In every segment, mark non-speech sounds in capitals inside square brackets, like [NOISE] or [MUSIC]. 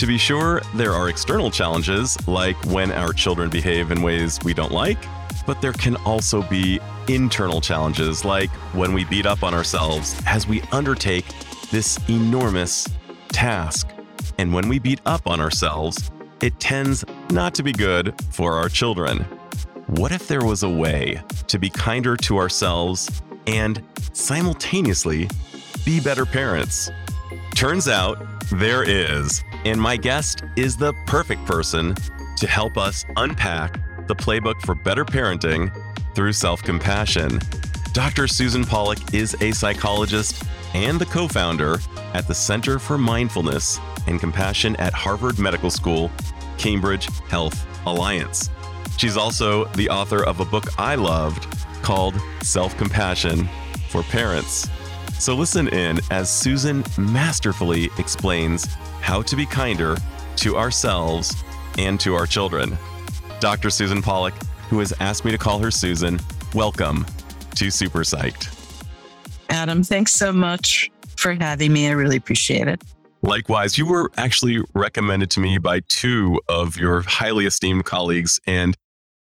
To be sure, there are external challenges, like when our children behave in ways we don't like, but there can also be internal challenges, like when we beat up on ourselves as we undertake this enormous task. And when we beat up on ourselves, it tends not to be good for our children. What if there was a way to be kinder to ourselves and simultaneously be better parents? Turns out there is. And my guest is the perfect person to help us unpack the playbook for better parenting through self compassion. Dr. Susan Pollak is a psychologist and the co founder at the Center for Mindfulness and Compassion at Harvard Medical School, Cambridge Health Alliance. She's also the author of a book I loved called Self Compassion for Parents. So listen in as Susan masterfully explains how to be kinder to ourselves and to our children. Dr. Susan Pollak, who has asked me to call her Susan, welcome to Super Psyched. Adam, thanks so much for having me. I really appreciate it. Likewise, you were actually recommended to me by two of your highly esteemed colleagues. And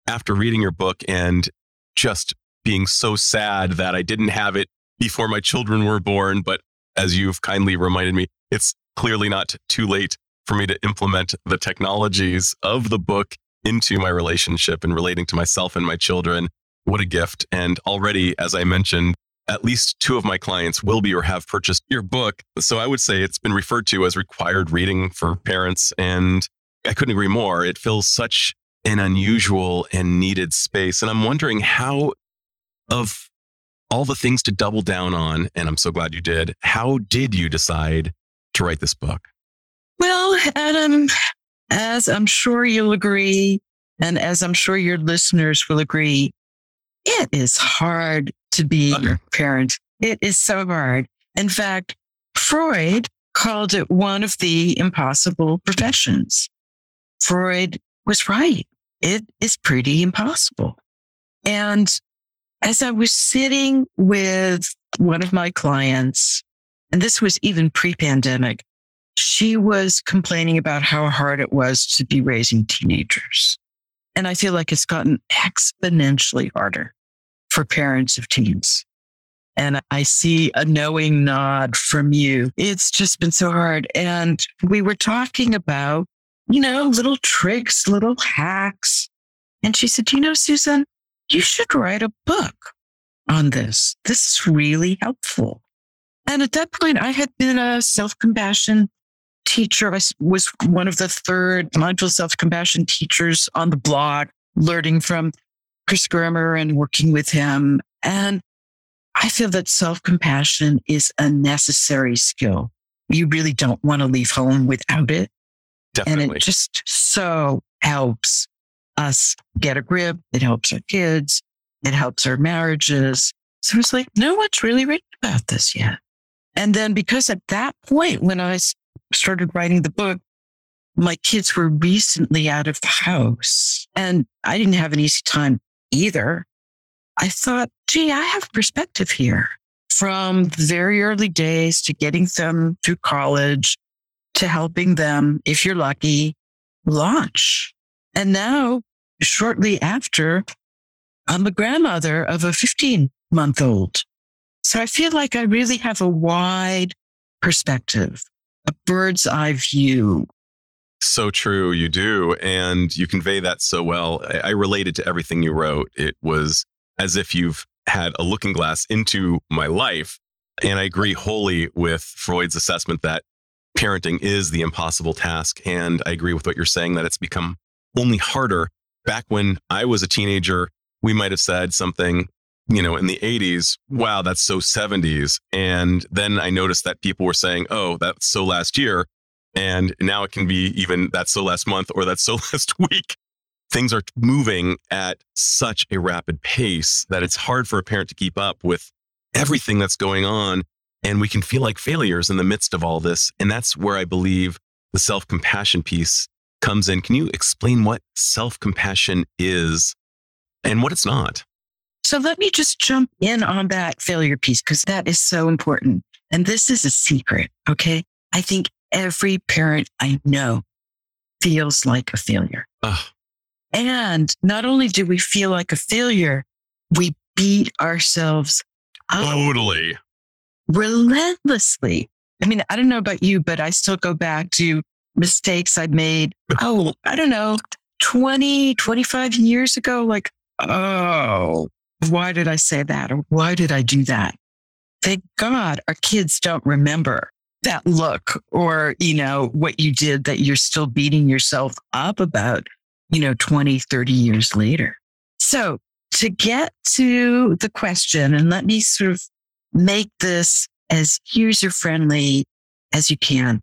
after reading your book and just being so sad that I didn't have it before my children were born, but as you've kindly reminded me, it's clearly not too late for me to implement the technologies of the book into my relationship and relating to myself and my children. What a gift. And already, as I mentioned, at least two of my clients will be or have purchased your book. So I would say it's been referred to as required reading for parents. And I couldn't agree more. It fills such an unusual and needed space. And I'm wondering how, of all the things to double down on, and I'm so glad you did, how did you decide to write this book? Well, Adam, as I'm sure you'll agree, and as I'm sure your listeners will agree, it is hard to be a parent. It is so hard. In fact, Freud called it one of the impossible professions. Freud was right. It is pretty impossible. And as I was sitting with one of my clients and this was even pre pandemic, she was complaining about how hard it was to be raising teenagers. And I feel like it's gotten exponentially harder for parents of teens. And I see a knowing nod from you. It's just been so hard. And we were talking about, you know, little tricks, little hacks. And she said, you know, Susan, you should write a book on this. This is really helpful. And at that point, I had been a self compassion teacher. I was one of the third mindful self compassion teachers on the blog, learning from Chris Germer and working with him. And I feel that self compassion is a necessary skill. You really don't want to leave home without it. Definitely. And it just so helps us get a grip. It helps our kids. It helps our marriages. So it's like, no one's really written about this yet. And then because at that point, when I started writing the book, my kids were recently out of the house and I didn't have an easy time either. I thought, gee, I have perspective here from very early days to getting them through college to helping them, if you're lucky, launch. And now, shortly after, I'm a grandmother of a 15 month old. So I feel like I really have a wide perspective, a bird's eye view. So true. You do. And you convey that so well. I, I related to everything you wrote. It was as if you've had a looking glass into my life. And I agree wholly with Freud's assessment that parenting is the impossible task. And I agree with what you're saying that it's become only harder. Back when I was a teenager, we might have said something you know, in the 80s, wow, that's so 70s. And then I noticed that people were saying, oh, that's so last year. And now it can be even that's so last month or that's so [LAUGHS] last week. Things are moving at such a rapid pace that it's hard for a parent to keep up with everything that's going on. And we can feel like failures in the midst of all this. And that's where I believe the self compassion piece comes in. Can you explain what self compassion is and what it's not? So let me just jump in on that failure piece because that is so important. And this is a secret. Okay. I think every parent I know feels like a failure. Ugh. And not only do we feel like a failure, we beat ourselves totally relentlessly. I mean, I don't know about you, but I still go back to mistakes I made. Oh, I don't know, 20, 25 years ago. Like, oh, why did I say that? Or why did I do that? Thank God our kids don't remember that look or, you know, what you did that you're still beating yourself up about, you know, 20, 30 years later. So to get to the question and let me sort of make this as user friendly as you can.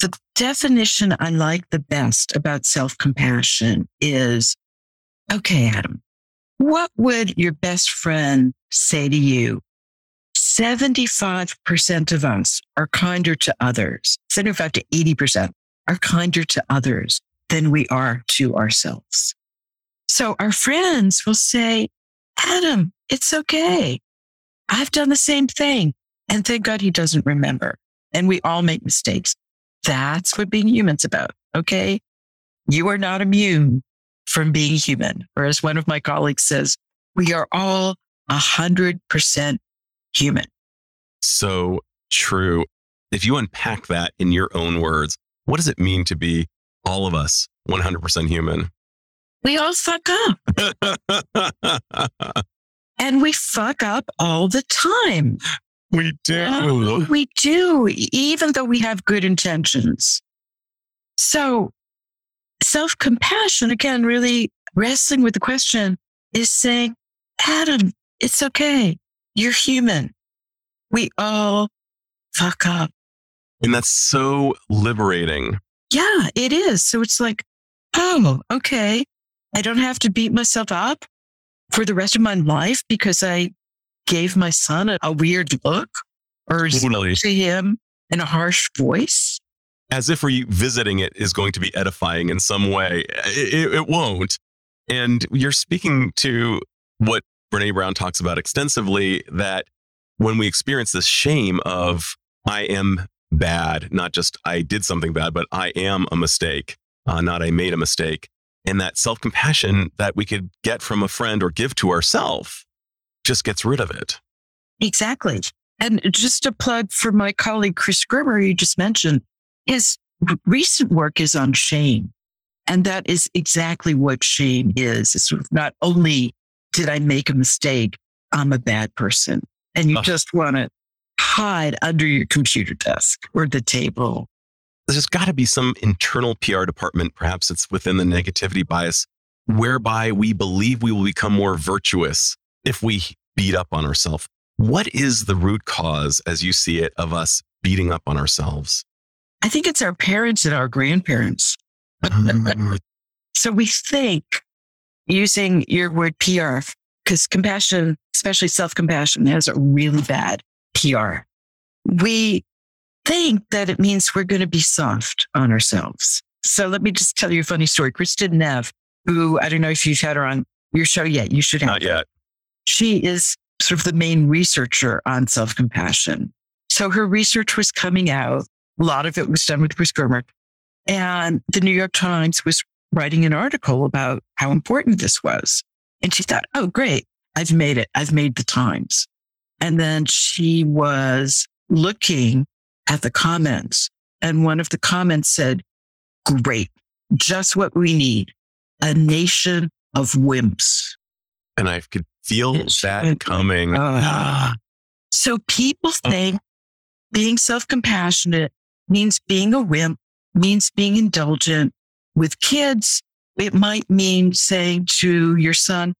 The definition I like the best about self compassion is okay, Adam, what would your best friend say to you? 75% of us are kinder to others, 75 to 80% are kinder to others than we are to ourselves. So our friends will say, Adam, it's okay. I've done the same thing. And thank God he doesn't remember. And we all make mistakes. That's what being human's about. Okay. You are not immune from being human. Or as one of my colleagues says, we are all a hundred percent human. So true. If you unpack that in your own words, what does it mean to be all of us 100% human? We all fuck up. [LAUGHS] and we fuck up all the time. We do. [GASPS] we do, even though we have good intentions. So self compassion, again, really wrestling with the question is saying, Adam, it's okay. You're human. We all fuck up. And that's so liberating. Yeah, it is. So it's like, oh, okay. I don't have to beat myself up for the rest of my life because I gave my son a, a weird look or totally. to him in a harsh voice. As if revisiting it is going to be edifying in some way. It, it, won't. And you're speaking to what Brene Brown talks about extensively that when we experience this shame of, I am bad, not just I did something bad, but I am a mistake, uh, not I made a mistake and that self compassion that we could get from a friend or give to ourselves just gets rid of it. Exactly. And just a plug for my colleague, Chris Germer, you just mentioned, his recent work is on shame. And that is exactly what shame is. It's sort of not only did I make a mistake, I'm a bad person. And you just want to hide under your computer desk or the table there's got to be some internal PR department, perhaps it's within the negativity bias, whereby we believe we will become more virtuous if we beat up on ourselves. What is the root cause, as you see it, of us beating up on ourselves? I think it's our parents and our grandparents. Mm. [LAUGHS] so we think using your word PR, because compassion, especially self compassion, has a really bad PR. We think that it means we're going to be soft on ourselves. So let me just tell you a funny story. Kristin Neff, who I don't know if you've had her on your show yet. You should have. Not yet. She is sort of the main researcher on self compassion. So her research was coming out. A lot of it was done with Bruce Germer. And the New York Times was writing an article about how important this was. And she thought, oh, great. I've made it. I've made the Times. And then she was looking at the comments. And one of the comments said, great, just what we need a nation of wimps. And I could feel it's that coming. Uh, so people think being self compassionate means being a wimp, means being indulgent. With kids, it might mean saying to your son,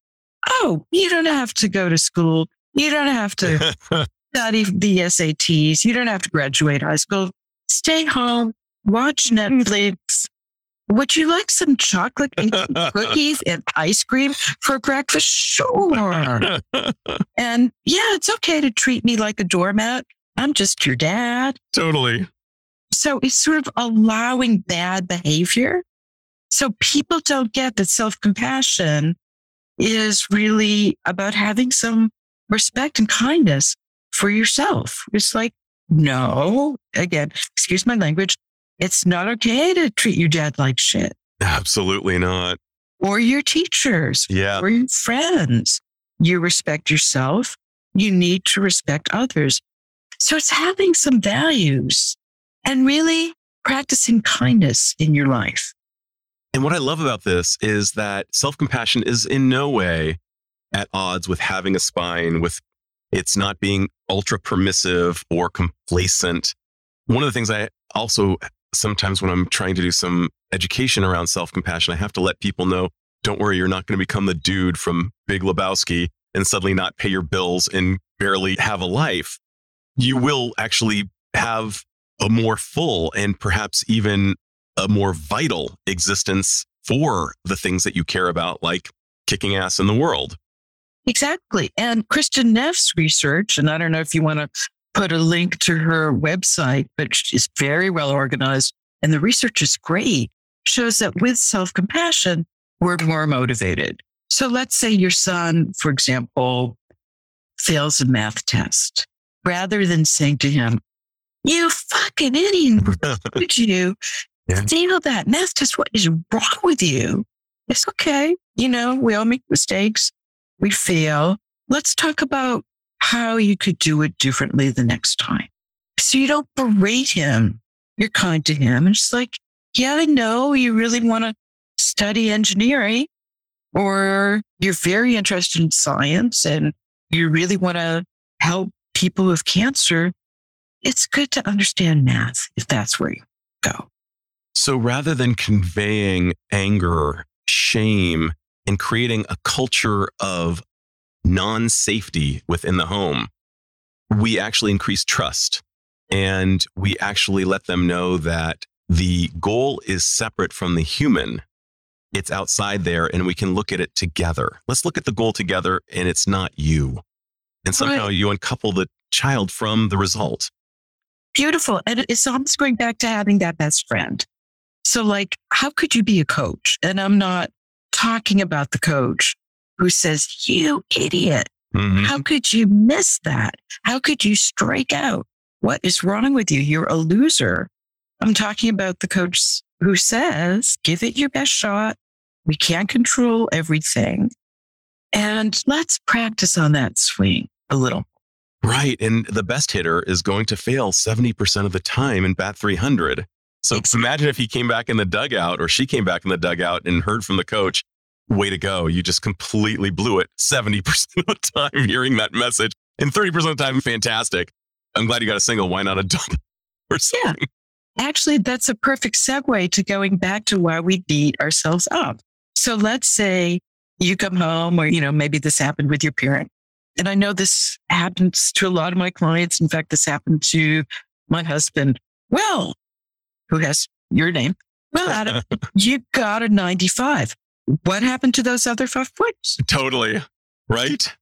Oh, you don't have to go to school. You don't have to [LAUGHS] study the SATs. You don't have to graduate high school. Stay home, watch Netflix. Would you like some chocolate and [LAUGHS] cookies and ice cream for breakfast? Sure. [LAUGHS] and yeah, it's okay to treat me like a doormat. I'm just your dad. Totally. So it's sort of allowing bad behavior. So people don't get that self compassion is really about having some respect and kindness for yourself. It's like, no, again, excuse my language. It's not okay to treat your dad like shit. Absolutely not. Or your teachers. Yeah. Or your friends. You respect yourself. You need to respect others. So it's having some values and really practicing kindness in your life. And what I love about this is that self compassion is in no way at odds with having a spine, with it's not being ultra permissive or complacent. One of the things I also sometimes when I'm trying to do some education around self compassion, I have to let people know don't worry, you're not going to become the dude from Big Lebowski and suddenly not pay your bills and barely have a life. You will actually have a more full and perhaps even a more vital existence for the things that you care about, like kicking ass in the world. Exactly. And Kristin Neff's research, and I don't know if you want to put a link to her website, but she's very well organized and the research is great, shows that with self compassion, we're more motivated. So let's say your son, for example, fails a math test. Rather than saying to him, you fucking idiot, [LAUGHS] would you yeah. fail that math test? What is wrong with you? It's okay. You know, we all make mistakes we fail. Let's talk about how you could do it differently the next time. So you don't berate him. You're kind to him. And it's like, yeah, I know you really want to study engineering or you're very interested in science and you really want to help people with cancer. It's good to understand math if that's where you go. So rather than conveying anger, shame, and creating a culture of non safety within the home, we actually increase trust and we actually let them know that the goal is separate from the human. It's outside there and we can look at it together. Let's look at the goal together and it's not you. And somehow right. you uncouple the child from the result. Beautiful. And it's almost going back to having that best friend. So, like, how could you be a coach? And I'm not talking about the coach who says, You idiot. Mm-hmm. How could you miss that? How could you strike out? What is wrong with you? You're a loser. I'm talking about the coach who says, Give it your best shot. We can't control everything. And let's practice on that swing a little. Right. And the best hitter is going to fail 70% of the time in bat 300. So exactly. imagine if he came back in the dugout or she came back in the dugout and heard from the coach, way to go. You just completely blew it 70% of the time hearing that message and 30% of the time, fantastic. I'm glad you got a single. Why not a double [LAUGHS] or something? Yeah. Actually, that's a perfect segue to going back to why we beat ourselves up. So let's say you come home or, you know, maybe this happened with your parent. And I know this happens to a lot of my clients. In fact, this happened to my husband. Well, who has your name. Well, Adam, [LAUGHS] you got a 95. What happened to those other five points? Totally. Right.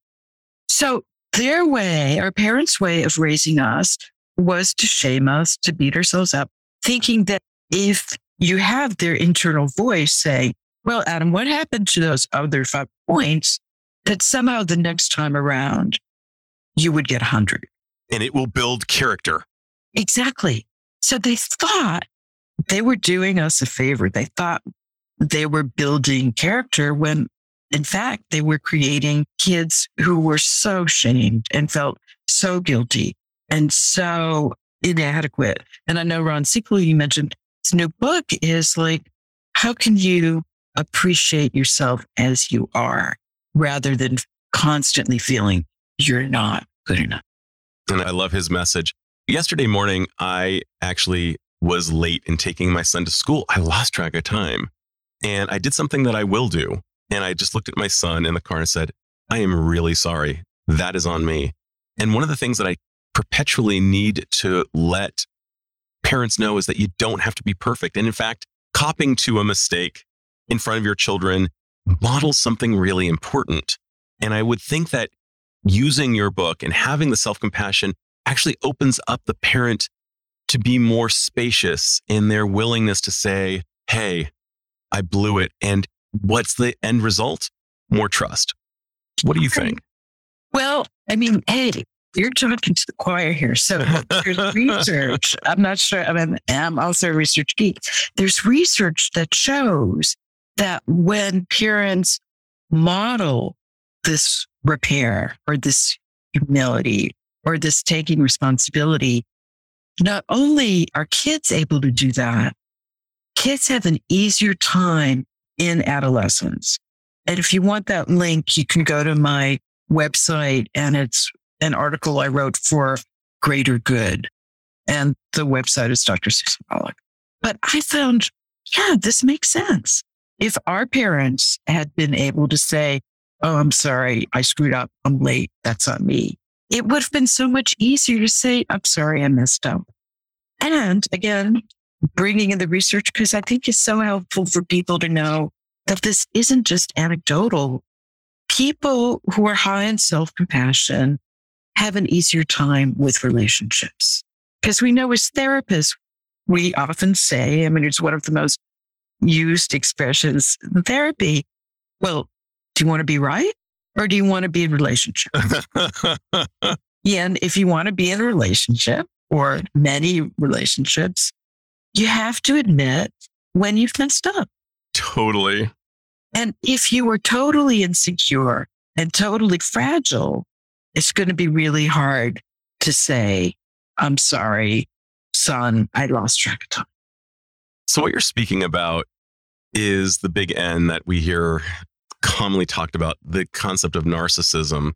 So their way, our parents' way of raising us was to shame us, to beat ourselves up, thinking that if you have their internal voice saying, well, Adam, what happened to those other five points? That somehow the next time around, you would get 100. And it will build character. Exactly. So they thought they were doing us a favor. They thought they were building character when in fact they were creating kids who were so shamed and felt so guilty and so inadequate. And I know Ron Siegel, you mentioned his new book is like, how can you appreciate yourself as you are rather than constantly feeling you're not good enough? And I love his message. Yesterday morning, I actually was late in taking my son to school. I lost track of time. And I did something that I will do. And I just looked at my son in the car and said, I am really sorry. That is on me. And one of the things that I perpetually need to let parents know is that you don't have to be perfect. And in fact, copying to a mistake in front of your children models something really important. And I would think that using your book and having the self compassion actually opens up the parent to be more spacious in their willingness to say, Hey, I blew it. And what's the end result? More trust. What do you think? Well, I mean, hey, you're talking to the choir here. So there's [LAUGHS] research. I'm not sure. I mean, I'm also a research geek. There's research that shows that when parents model this repair or this humility or this taking responsibility, not only are kids able to do that, kids have an easier time in adolescence. And if you want that link, you can go to my website and it's an article I wrote for Greater Good. And the website is Dr. Susan Pollak. But I found, yeah, this makes sense. If our parents had been able to say, Oh, I'm sorry, I screwed up. I'm late. That's on me. It would have been so much easier to say, I'm sorry, I messed up. And again, bringing in the research, because I think it's so helpful for people to know that this isn't just anecdotal. People who are high in self compassion have an easier time with relationships. Because we know as therapists, we often say, I mean, it's one of the most used expressions in therapy. Well, do you want to be right or do you want to be in relationship? Yeah. [LAUGHS] And if you want to be in a relationship or many relationships, you have to admit when you've messed up. Totally. And if you were totally insecure and totally fragile, it's going to be really hard to say, I'm sorry, son, I lost track of time. So, what you're speaking about is the big N that we hear commonly talked about the concept of narcissism.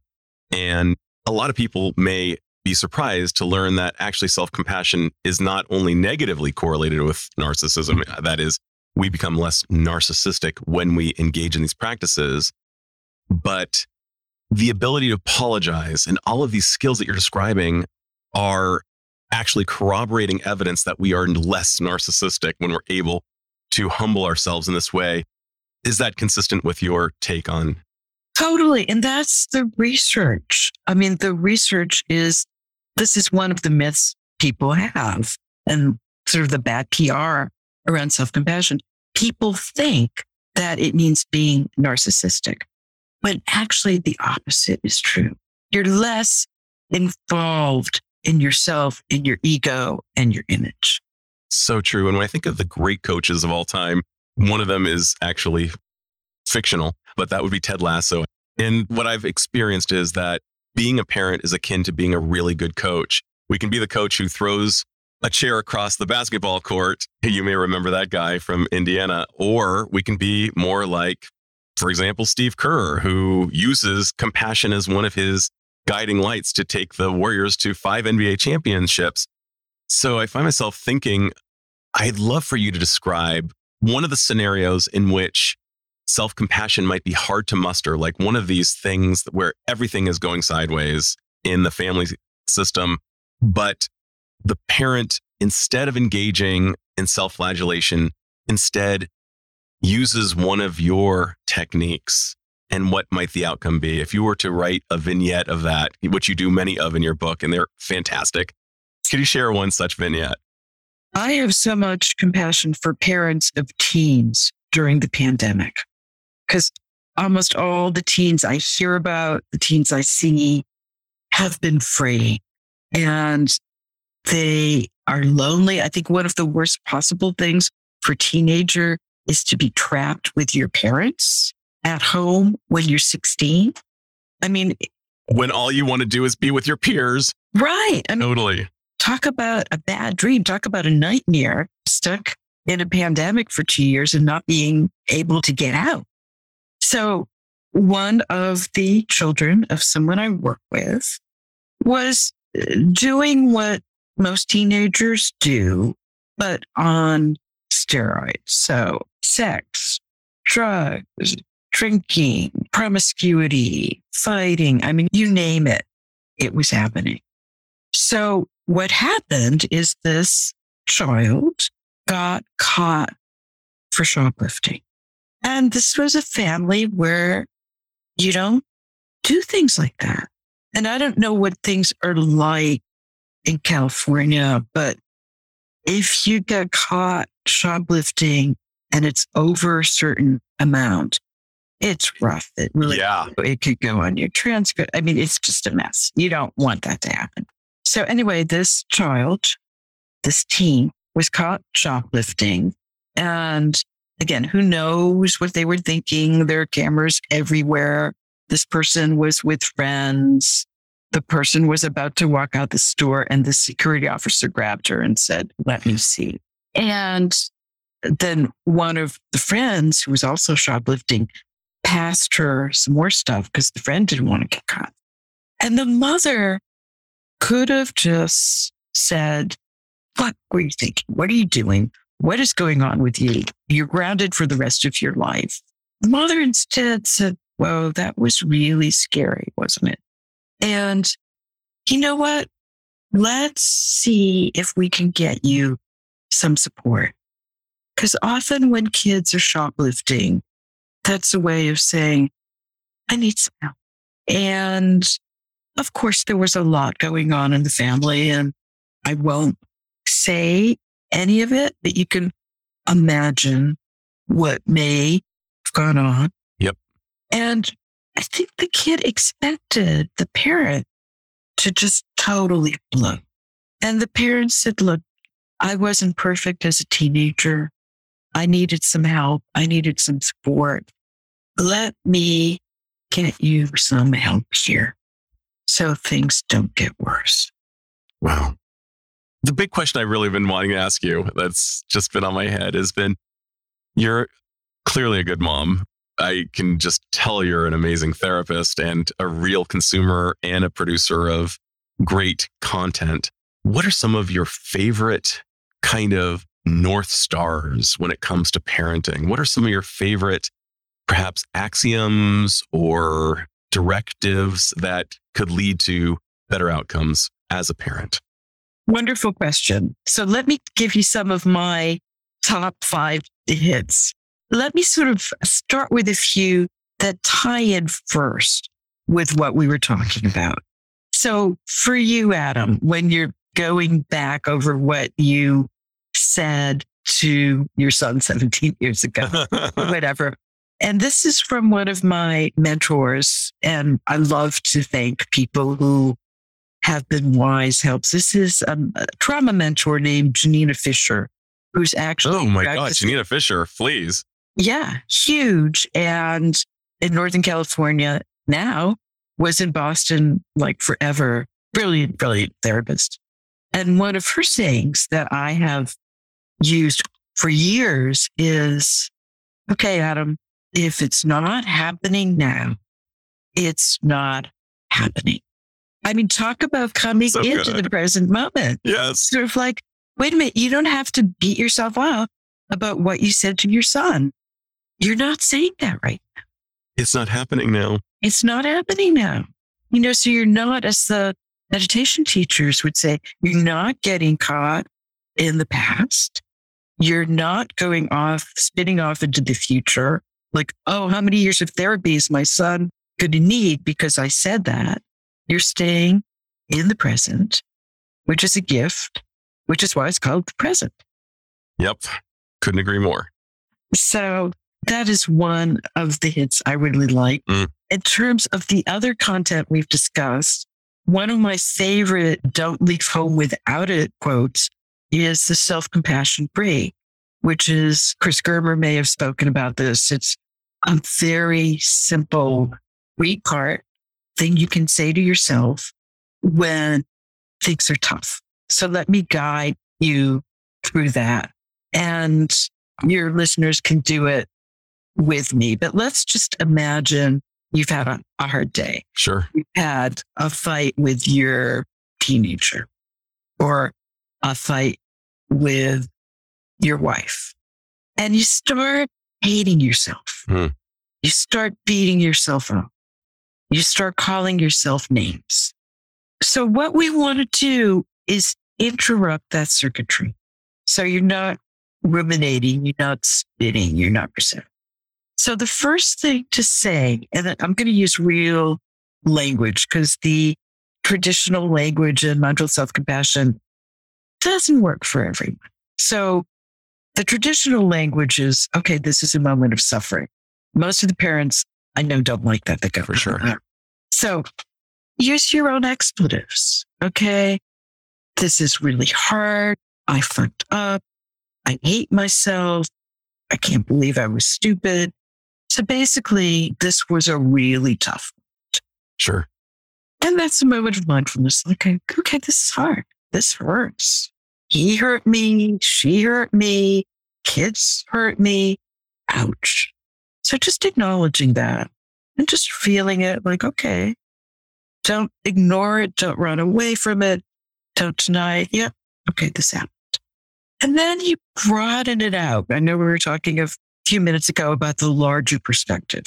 And a lot of people may be surprised to learn that actually self compassion is not only negatively correlated with narcissism, that is, we become less narcissistic when we engage in these practices, but the ability to apologize and all of these skills that you're describing are actually corroborating evidence that we are less narcissistic when we're able to humble ourselves in this way is that consistent with your take on? Totally. And that's the research. I mean, the research is this is one of the myths people have and sort of the bad PR around self compassion. People think that it means being narcissistic, but actually the opposite is true. You're less involved in yourself, in your ego, and your image. So true. And when I think of the great coaches of all time, one of them is actually fictional, but that would be Ted Lasso. And what I've experienced is that being a parent is akin to being a really good coach. We can be the coach who throws a chair across the basketball court. You may remember that guy from Indiana. Or we can be more like, for example, Steve Kerr, who uses compassion as one of his guiding lights to take the Warriors to five NBA championships. So I find myself thinking, I'd love for you to describe one of the scenarios in which self compassion might be hard to muster, like one of these things where everything is going sideways in the family system, but the parent, instead of engaging in self flagellation, instead uses one of your techniques. And what might the outcome be? If you were to write a vignette of that, which you do many of in your book, and they're fantastic, could you share one such vignette? I have so much compassion for parents of teens during the pandemic because almost all the teens I hear about, the teens I see, have been free and they are lonely. I think one of the worst possible things for a teenager is to be trapped with your parents at home when you're 16. I mean, when all you want to do is be with your peers. Right. I mean, totally talk about a bad dream, talk about a nightmare, stuck in a pandemic for two years and not being able to get out. So one of the children of someone I work with was uh, doing what most teenagers do, but on steroids. So sex, drugs, drinking, promiscuity, fighting. I mean, you name it, it was happening. So what happened is this child got caught for shoplifting. And this was a family where you don't do things like that. And I don't know what things are like in California, but if you get caught shoplifting and it's over a certain amount, it's rough. It really, Yeah. it could go on your transcript. I mean, it's just a mess. You don't want that to happen. So anyway, this child, this teen was caught shoplifting. And again, who knows what they were thinking? There are cameras everywhere. This person was with friends. The person was about to walk out the store and the security officer grabbed her and said, let me see. And then one of the friends who was also shoplifting passed her some more stuff because the friend didn't want to get caught. And the mother could have just said, What were you thinking? What are you doing? What is going on with you? You're grounded for the rest of your life. The mother instead said, Whoa, that was really scary, wasn't it? And you know what? Let's see if we can get you some support. Because often when kids are shoplifting, that's a way of saying, I need some help. And of course, there was a lot going on in the family, and I won't say any of it, but you can imagine what may have gone on. Yep. And I think the kid expected the parent to just totally blow. And the parent said, Look, I wasn't perfect as a teenager. I needed some help. I needed some support. Let me get you some help here so things don't get worse. Wow. The big question I've really been wanting to ask you that's just been on my head has been you're clearly a good mom. I can just tell you're an amazing therapist and a real consumer and a producer of great content. What are some of your favorite kind of North Stars when it comes to parenting? What are some of your favorite, perhaps, axioms or directives that could lead to better outcomes as a parent? Wonderful question. So let me give you some of my top five hits. Let me sort of start with a few that tie in first with what we were talking about. So for you, Adam, when you're going back over what you said to your son 17 years ago, [LAUGHS] whatever. And this is from one of my mentors. And I love to thank people who have been wise helps. This is um, a trauma mentor named Janina Fisher, who's actually. oh my God, Janina Fisher, please. yeah, huge. And in Northern California now, was in Boston like forever. Brilliant, brilliant therapist. And one of her sayings that I have used for years is okay, Adam, if it's not happening now, it's not happening. I mean, talk about coming So into good. the present moment Yes. sort of like, wait a minute, you don't have to beat yourself up about what you said to your son. You're not saying that right. It's not happening now. It's not happening now. You know, so you're not, as the meditation teachers would say, you're not getting caught in the past. You're not going off, spinning off into the future. Like, oh, how many years of therapy is my son going to need because I said that? You're staying in the present, which is a gift, which is why it's called the present. Yep. Couldn't agree more. So that is one of the hits I really like. Mm. In terms of the other content we've discussed, one of my favorite don't leave home without it quotes is the self compassion break, which is Chris Germer may have spoken about this. It's a very simple three part thing you can say to yourself when things are tough. So let me guide you through that. And your listeners can do it with me. But let's just imagine you've had a, a hard day. Sure. You've had a fight with your teenager or a fight with your wife. And you start hating yourself. Hmm. You start beating yourself up. You start calling yourself names. So what we want to do is interrupt that circuitry. So you're not ruminating, you're not spinning, you're not perceiving. So the first thing to say, and I'm going to use real language because the traditional language in mindful self-compassion doesn't work for everyone. So the traditional language is, okay, this is a moment of suffering. Most of the parents I know don't like that. the go, For sure. So use your own expletives. Okay. This is really hard. I fucked up. I hate myself. I can't believe I was stupid. So basically, this was a really tough. moment. Sure. And that's a moment of mindfulness. Okay, okay, this is hard. This hurts. He hurt me. She hurt me. Kids hurt me. Ouch. So just acknowledging that and just feeling it like, okay, don't ignore it. Don't run away from it. Don't deny it. Yeah. Okay. This happened. And then you broaden it out. I know we were talking a few minutes ago about the larger perspective.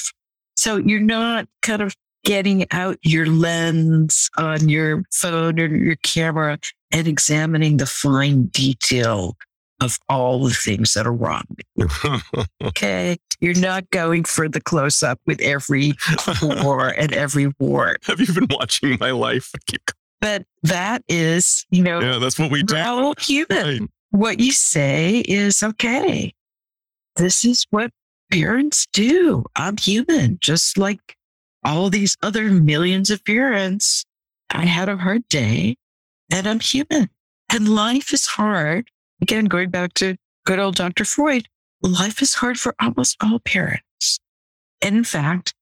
So you're not kind of getting out your lens on your phone or your camera and examining the fine detail of all the things that are wrong. [LAUGHS] Okay. You're not going for the close up with every war [LAUGHS] and every war. Have you been watching my life? But that is, you know, Yeah, that's what we do. human. Right. What you say is okay. This is what parents do. I'm human, just like all these other millions of parents. I had a hard day and I'm human. And life is hard. Again, going back to good old Dr. Freud, life is hard for almost all parents. And in fact,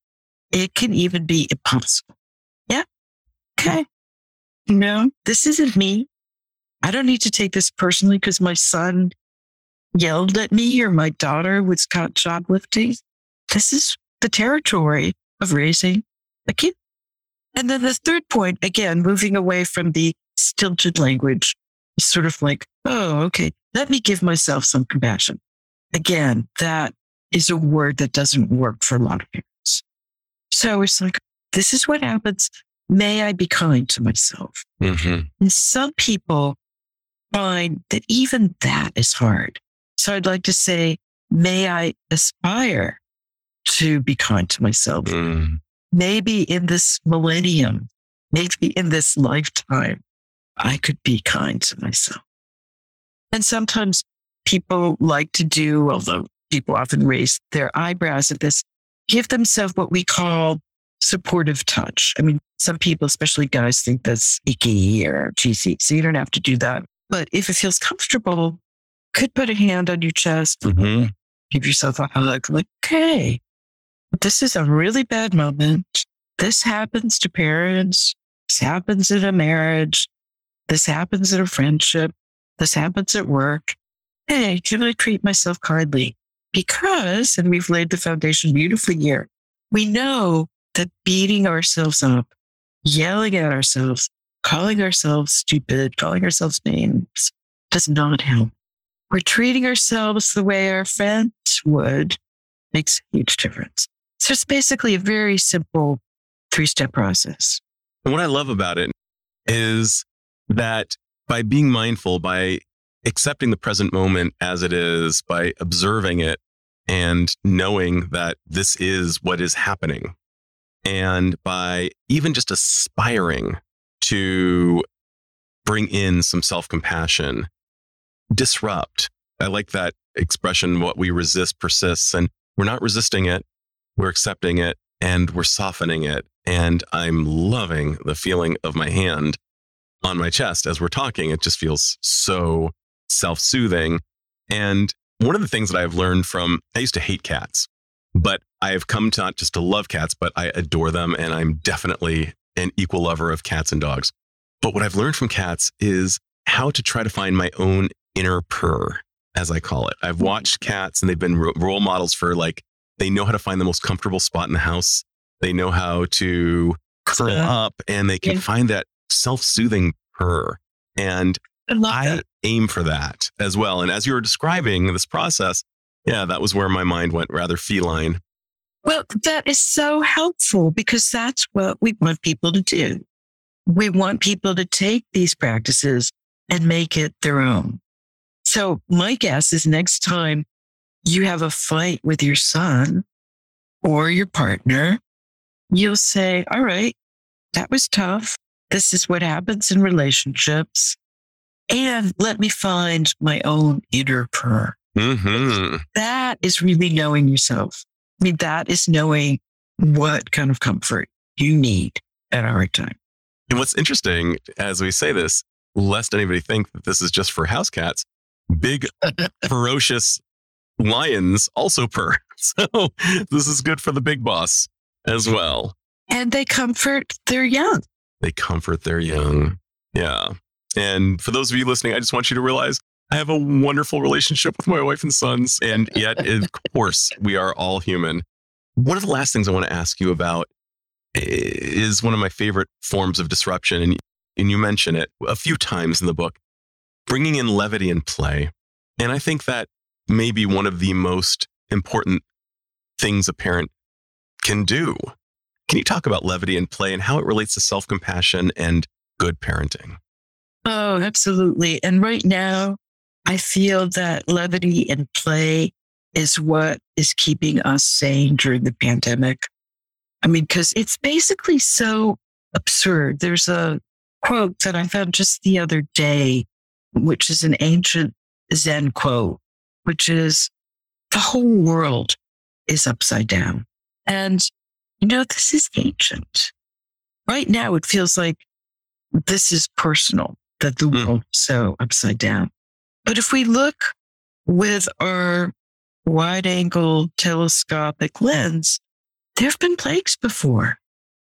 it can even be impossible. Yeah. Okay. No, this isn't me. I don't need to take this personally because my son yelled at me or my daughter was caught shoplifting. This is the territory of raising a kid. And then the third point, again, moving away from the stilted language, sort of like, oh, okay, let me give myself some compassion. Again, that is a word that doesn't work for a lot of parents. So it's like, this is what happens. May I be kind to myself? Mhm. And some people find that even that is hard. So I'd like to say, may I aspire to be kind to myself? Mm. Maybe in this millennium, maybe in this lifetime, I could be kind to myself. And sometimes people like to do, although people often raise their eyebrows at this, give themselves what we call supportive touch. I mean, some people, especially guys, think that's icky or cheesy. So you don't have to do that. But if it feels comfortable, could put a hand on your chest, Mhm. give yourself a hug. Like, okay, this is a really bad moment. This happens to parents. This happens in a marriage. This happens in a friendship. This happens at work. Hey, can I treat myself kindly? Because, and we've laid the foundation beautifully here, we know that beating ourselves up, yelling at ourselves, calling ourselves stupid, calling ourselves names does not help. We're treating ourselves the way our friends would makes a huge difference. So it's basically a very simple three step process. And what I love about it is that by being mindful, by accepting the present moment as it is, by observing it and knowing that this is what is happening, and by even just aspiring to bring in some self compassion, disrupt. I like that expression what we resist persists. And we're not resisting it, we're accepting it and we're softening it. And I'm loving the feeling of my hand on my chest as we're talking. It just feels so self soothing. And one of the things that I've learned from, I used to hate cats, but I have come to not just to love cats, but I adore them. And I'm definitely an equal lover of cats and dogs. But what I've learned from cats is how to try to find my own inner purr, as I call it. I've mm-hmm. watched cats and they've been ro- role models for like, they know how to find the most comfortable spot in the house. They know how to curl up and they can Yeah. find that self soothing purr. And I I aim for that as well. And as you were describing this process, yeah, that was where my mind went rather feline. Well, that is so helpful because that's what we want people to do. We want people to take these practices and make it their own. So my guess is next time you have a fight with your son or your partner, you'll say, all right, that was tough. This is what happens in relationships. And let me find my own inner purr. Mm-hmm. That is really knowing yourself. I mean, that is knowing what kind of comfort you need at a hard time. And what's interesting as we say this, lest anybody think that this is just for house cats, big, [LAUGHS] ferocious lions also purr. [LAUGHS] So this is good for the big boss as well. And they comfort their young. They comfort their young. Yeah. And for those of you listening, I just want you to realize I have a wonderful relationship with my wife and sons. And yet, [LAUGHS] of course, we are all human. One of the last things I want to ask you about is one of my favorite forms of disruption. And, and you mention it a few times in the book bringing in levity and play. And I think that may be one of the most important things a parent can do. Can you talk about levity and play and how it relates to self compassion and good parenting? Oh, absolutely. And right now, I feel that levity and play is what is keeping us sane during the pandemic. I mean, because it's basically so absurd. There's a quote that I found just the other day, which is an ancient Zen quote, which is the whole world is upside down. And, you know, this is ancient. Right now, it feels like this is personal, that the mm. world is so upside down. But if we look with our wide angle telescopic lens, there have been plagues before.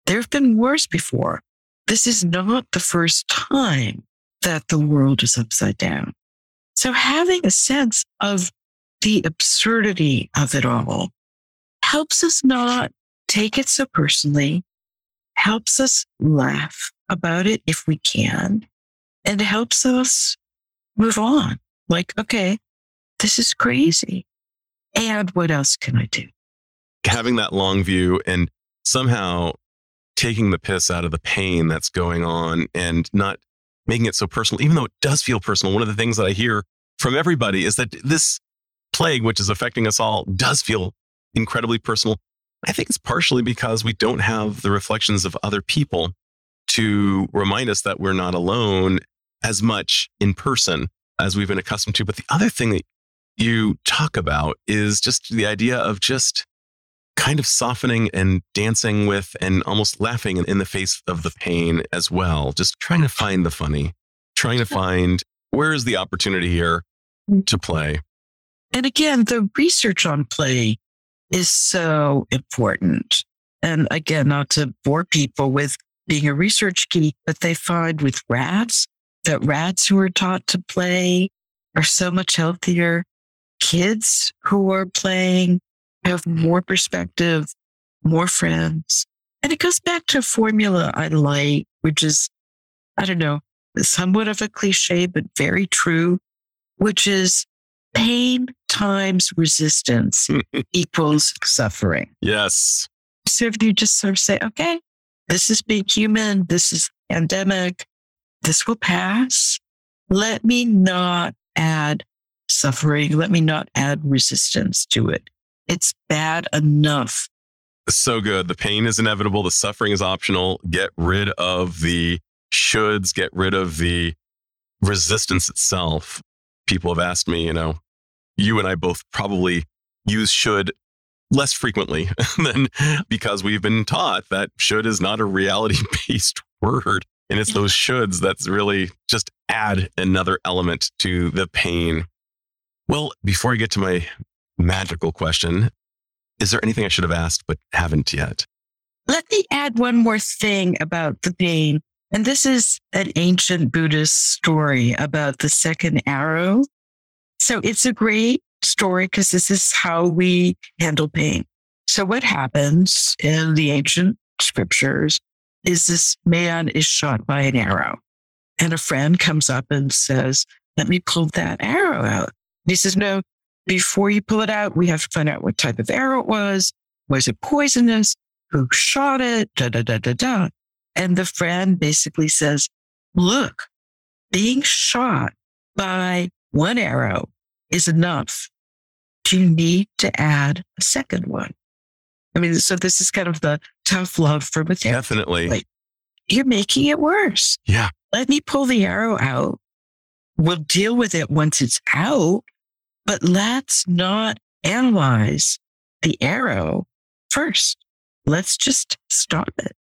There have been wars before. This is not the first time that the world is upside down. So having a sense of the absurdity of it all helps us not take it so personally, helps us laugh about it if we can, and helps us move on. Like, okay, this is crazy. And what else can I do? Having that long view and somehow taking the piss out of the pain that's going on and not making it so personal, even though it does feel personal. One of the things that I hear from everybody is that this plague, which is affecting us all, does feel incredibly personal. I think it's partially because we don't have the reflections of other people to remind us that we're not alone as much in person as we've been accustomed to. But the other thing that you talk about is just the idea of just kind of softening and dancing with and almost laughing in the face of the pain as well. Just trying to find the funny, trying to find where is the opportunity here mm. to play. And again, the research on play is so important. And again, not to bore people with being a research geek, but they find with rats that rats who are taught to play are so much healthier. Kids who are playing have more perspective, more friends. And it goes back to a formula I like, which is, I don't know, somewhat of a cliche, but very true, which is pain times resistance [LAUGHS] equals suffering. Yes. So if you just sort of say, okay, this is being human, this is pandemic, this will pass. Let me not add suffering. Let me not add resistance to it. It's bad enough. So good. The pain is inevitable. The suffering is optional. Get rid of the shoulds, get rid of the resistance itself. People have asked me, you know, you and I both probably use should less frequently [LAUGHS] than because we've been taught that should is not a reality based [LAUGHS] word. And it's those shoulds that's really just add another element to the pain. Well, before I get to my magical question, is there anything I should have asked but haven't yet? Let me add one more thing about the pain. And this is an ancient Buddhist story about the second arrow so it's a great story because this is how we handle pain. So what happens in the ancient scriptures is this man is shot by an arrow and a friend comes up and says, let me pull that arrow out. And he says, no, before you pull it out, we have to find out what type of arrow it was. Was it poisonous? Who shot it? Da, da, da, da, da. And the friend basically says, look, being shot by one arrow is enough, do you need to add a second one? I mean, so this is kind of the tough love from a therapist. Definitely. Like, you're making it worse. Yeah. Let me pull the arrow out. We'll deal with it once it's out, but let's not analyze the arrow first. Let's just stop it.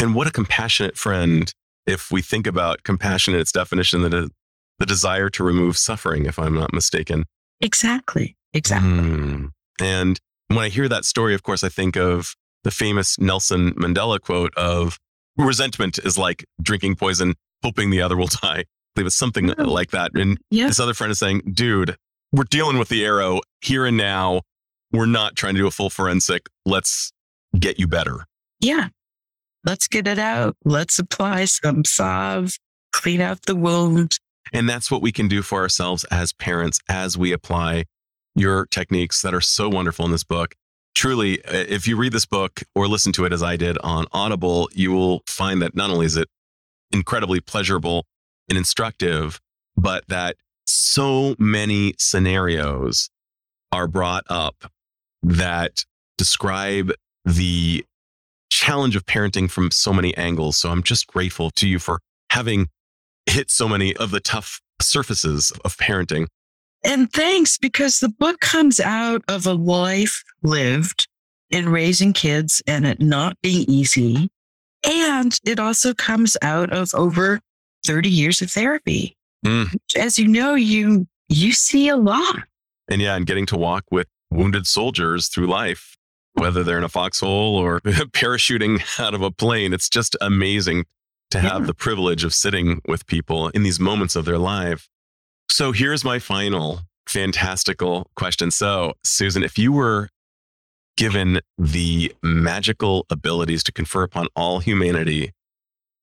And what a compassionate friend if we think about compassion in its definition, the, the desire to remove suffering, if I'm not mistaken. Exactly. Exactly. Mm. And when I hear that story, of course, I think of the famous Nelson Mandela quote of resentment is like drinking poison, hoping the other will die. It was something Yeah. like that. And Yeah. this other friend is saying, dude, we're dealing with the arrow here and now. We're not trying to do a full forensic. Let's get you better. Yeah. Let's get it out. Let's apply some salve, clean out the wound. And that's what we can do for ourselves as parents as we apply your techniques that are so wonderful in this book. Truly, if you read this book or listen to it as I did on Audible, you will find that not only is it incredibly pleasurable and instructive, but that so many scenarios are brought up that describe the challenge of parenting from so many angles. So I'm just grateful to you for having hit so many of the tough surfaces of parenting. And thanks because the book comes out of a life lived in raising kids and it not being easy. And it also comes out of over 30 years of therapy. Mm. As you know, you, you see a lot. And yeah, and getting to walk with wounded soldiers through life, whether they're in a foxhole or [LAUGHS] parachuting out of a plane. It's just amazing to have Yeah. the privilege of sitting with people in these moments of their life. So here's my final fantastical question. So, Susan, if you were given the magical abilities to confer upon all humanity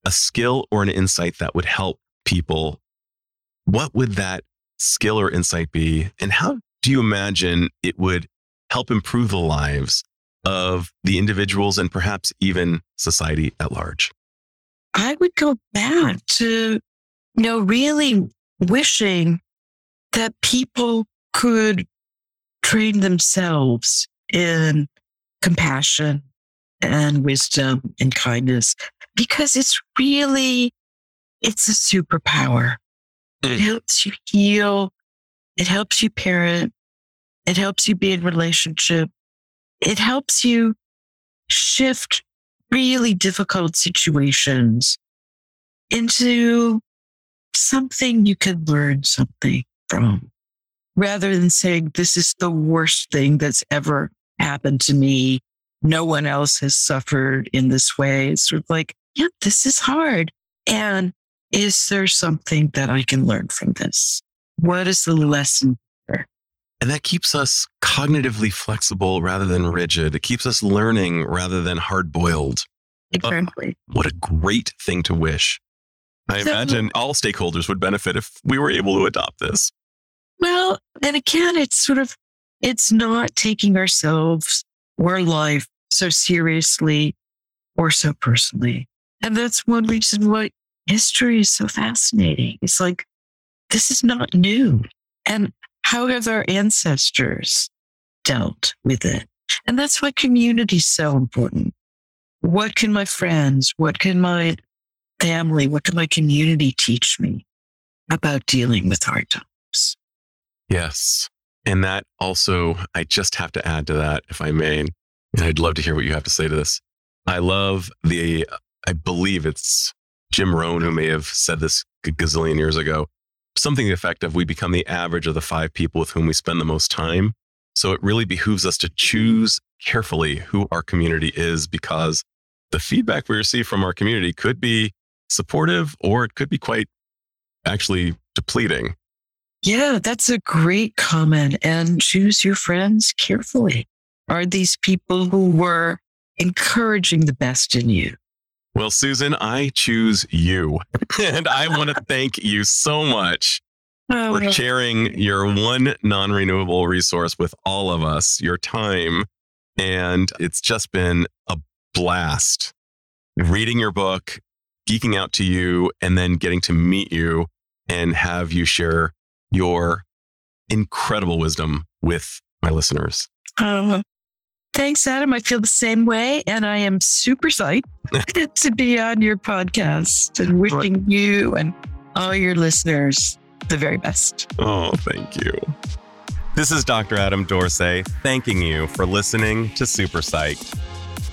a skill or an insight that would help people, what would that skill or insight be? And how do you imagine it would help improve the lives of the individuals and perhaps even society at large? I would go back to, you know, really wishing that people could train themselves in compassion and wisdom and kindness because it's really, it's a superpower. It Mm. helps you heal. It helps you parent. It helps you be in relationship. It helps you shift really difficult situations into something you can learn something from rather than saying, this is the worst thing that's ever happened to me. No one else has suffered in this way. It's sort of like, yeah, this is hard. And is there something that I can learn from this? What is the lesson? And that keeps us cognitively flexible rather than rigid. It keeps us learning rather than hard boiled. Oh, exactly. What a great thing to wish. I So- imagine all stakeholders would benefit if we were able to adopt this. Well, and again, it's sort of, it's not taking ourselves or life so seriously or so personally. And that's one reason why history is so fascinating. It's like, this is not new. And how have our ancestors dealt with it? And that's why community is so important. What can my friends, what can my family, what can my community teach me about dealing with hard times? Yes. And that also, I just have to add to that, if I may. And I'd love to hear what you have to say to this. I love the, I believe it's Jim Rohn who may have said this a gazillion years ago. Something to the effect of we become the average of the five people with whom we spend the most time. So it really behooves us to choose carefully who our community is because the feedback we receive from our community could be supportive or it could be quite actually depleting. Yeah, that's a great comment. And choose your friends carefully. Are these people who were encouraging the best in you? Well, Susan, I choose you. [LAUGHS] and I want to thank you so much Oh, for sharing your one non renewable resource with all of us, your time. And it's just been a blast reading your book, geeking out to you, and then getting to meet you and have you share your incredible wisdom with my listeners. Uh, thanks, Adam. I feel the same way. And I am super psyched [LAUGHS] to be on your podcast and wishing you and all your listeners the very best. Oh, thank you. This is Dr. Adam Dorsey thanking you for listening to Super Psyched.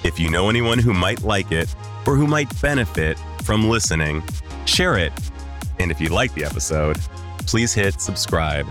If you know anyone who might like it or who might benefit from listening, share it. And if you like the episode, please hit subscribe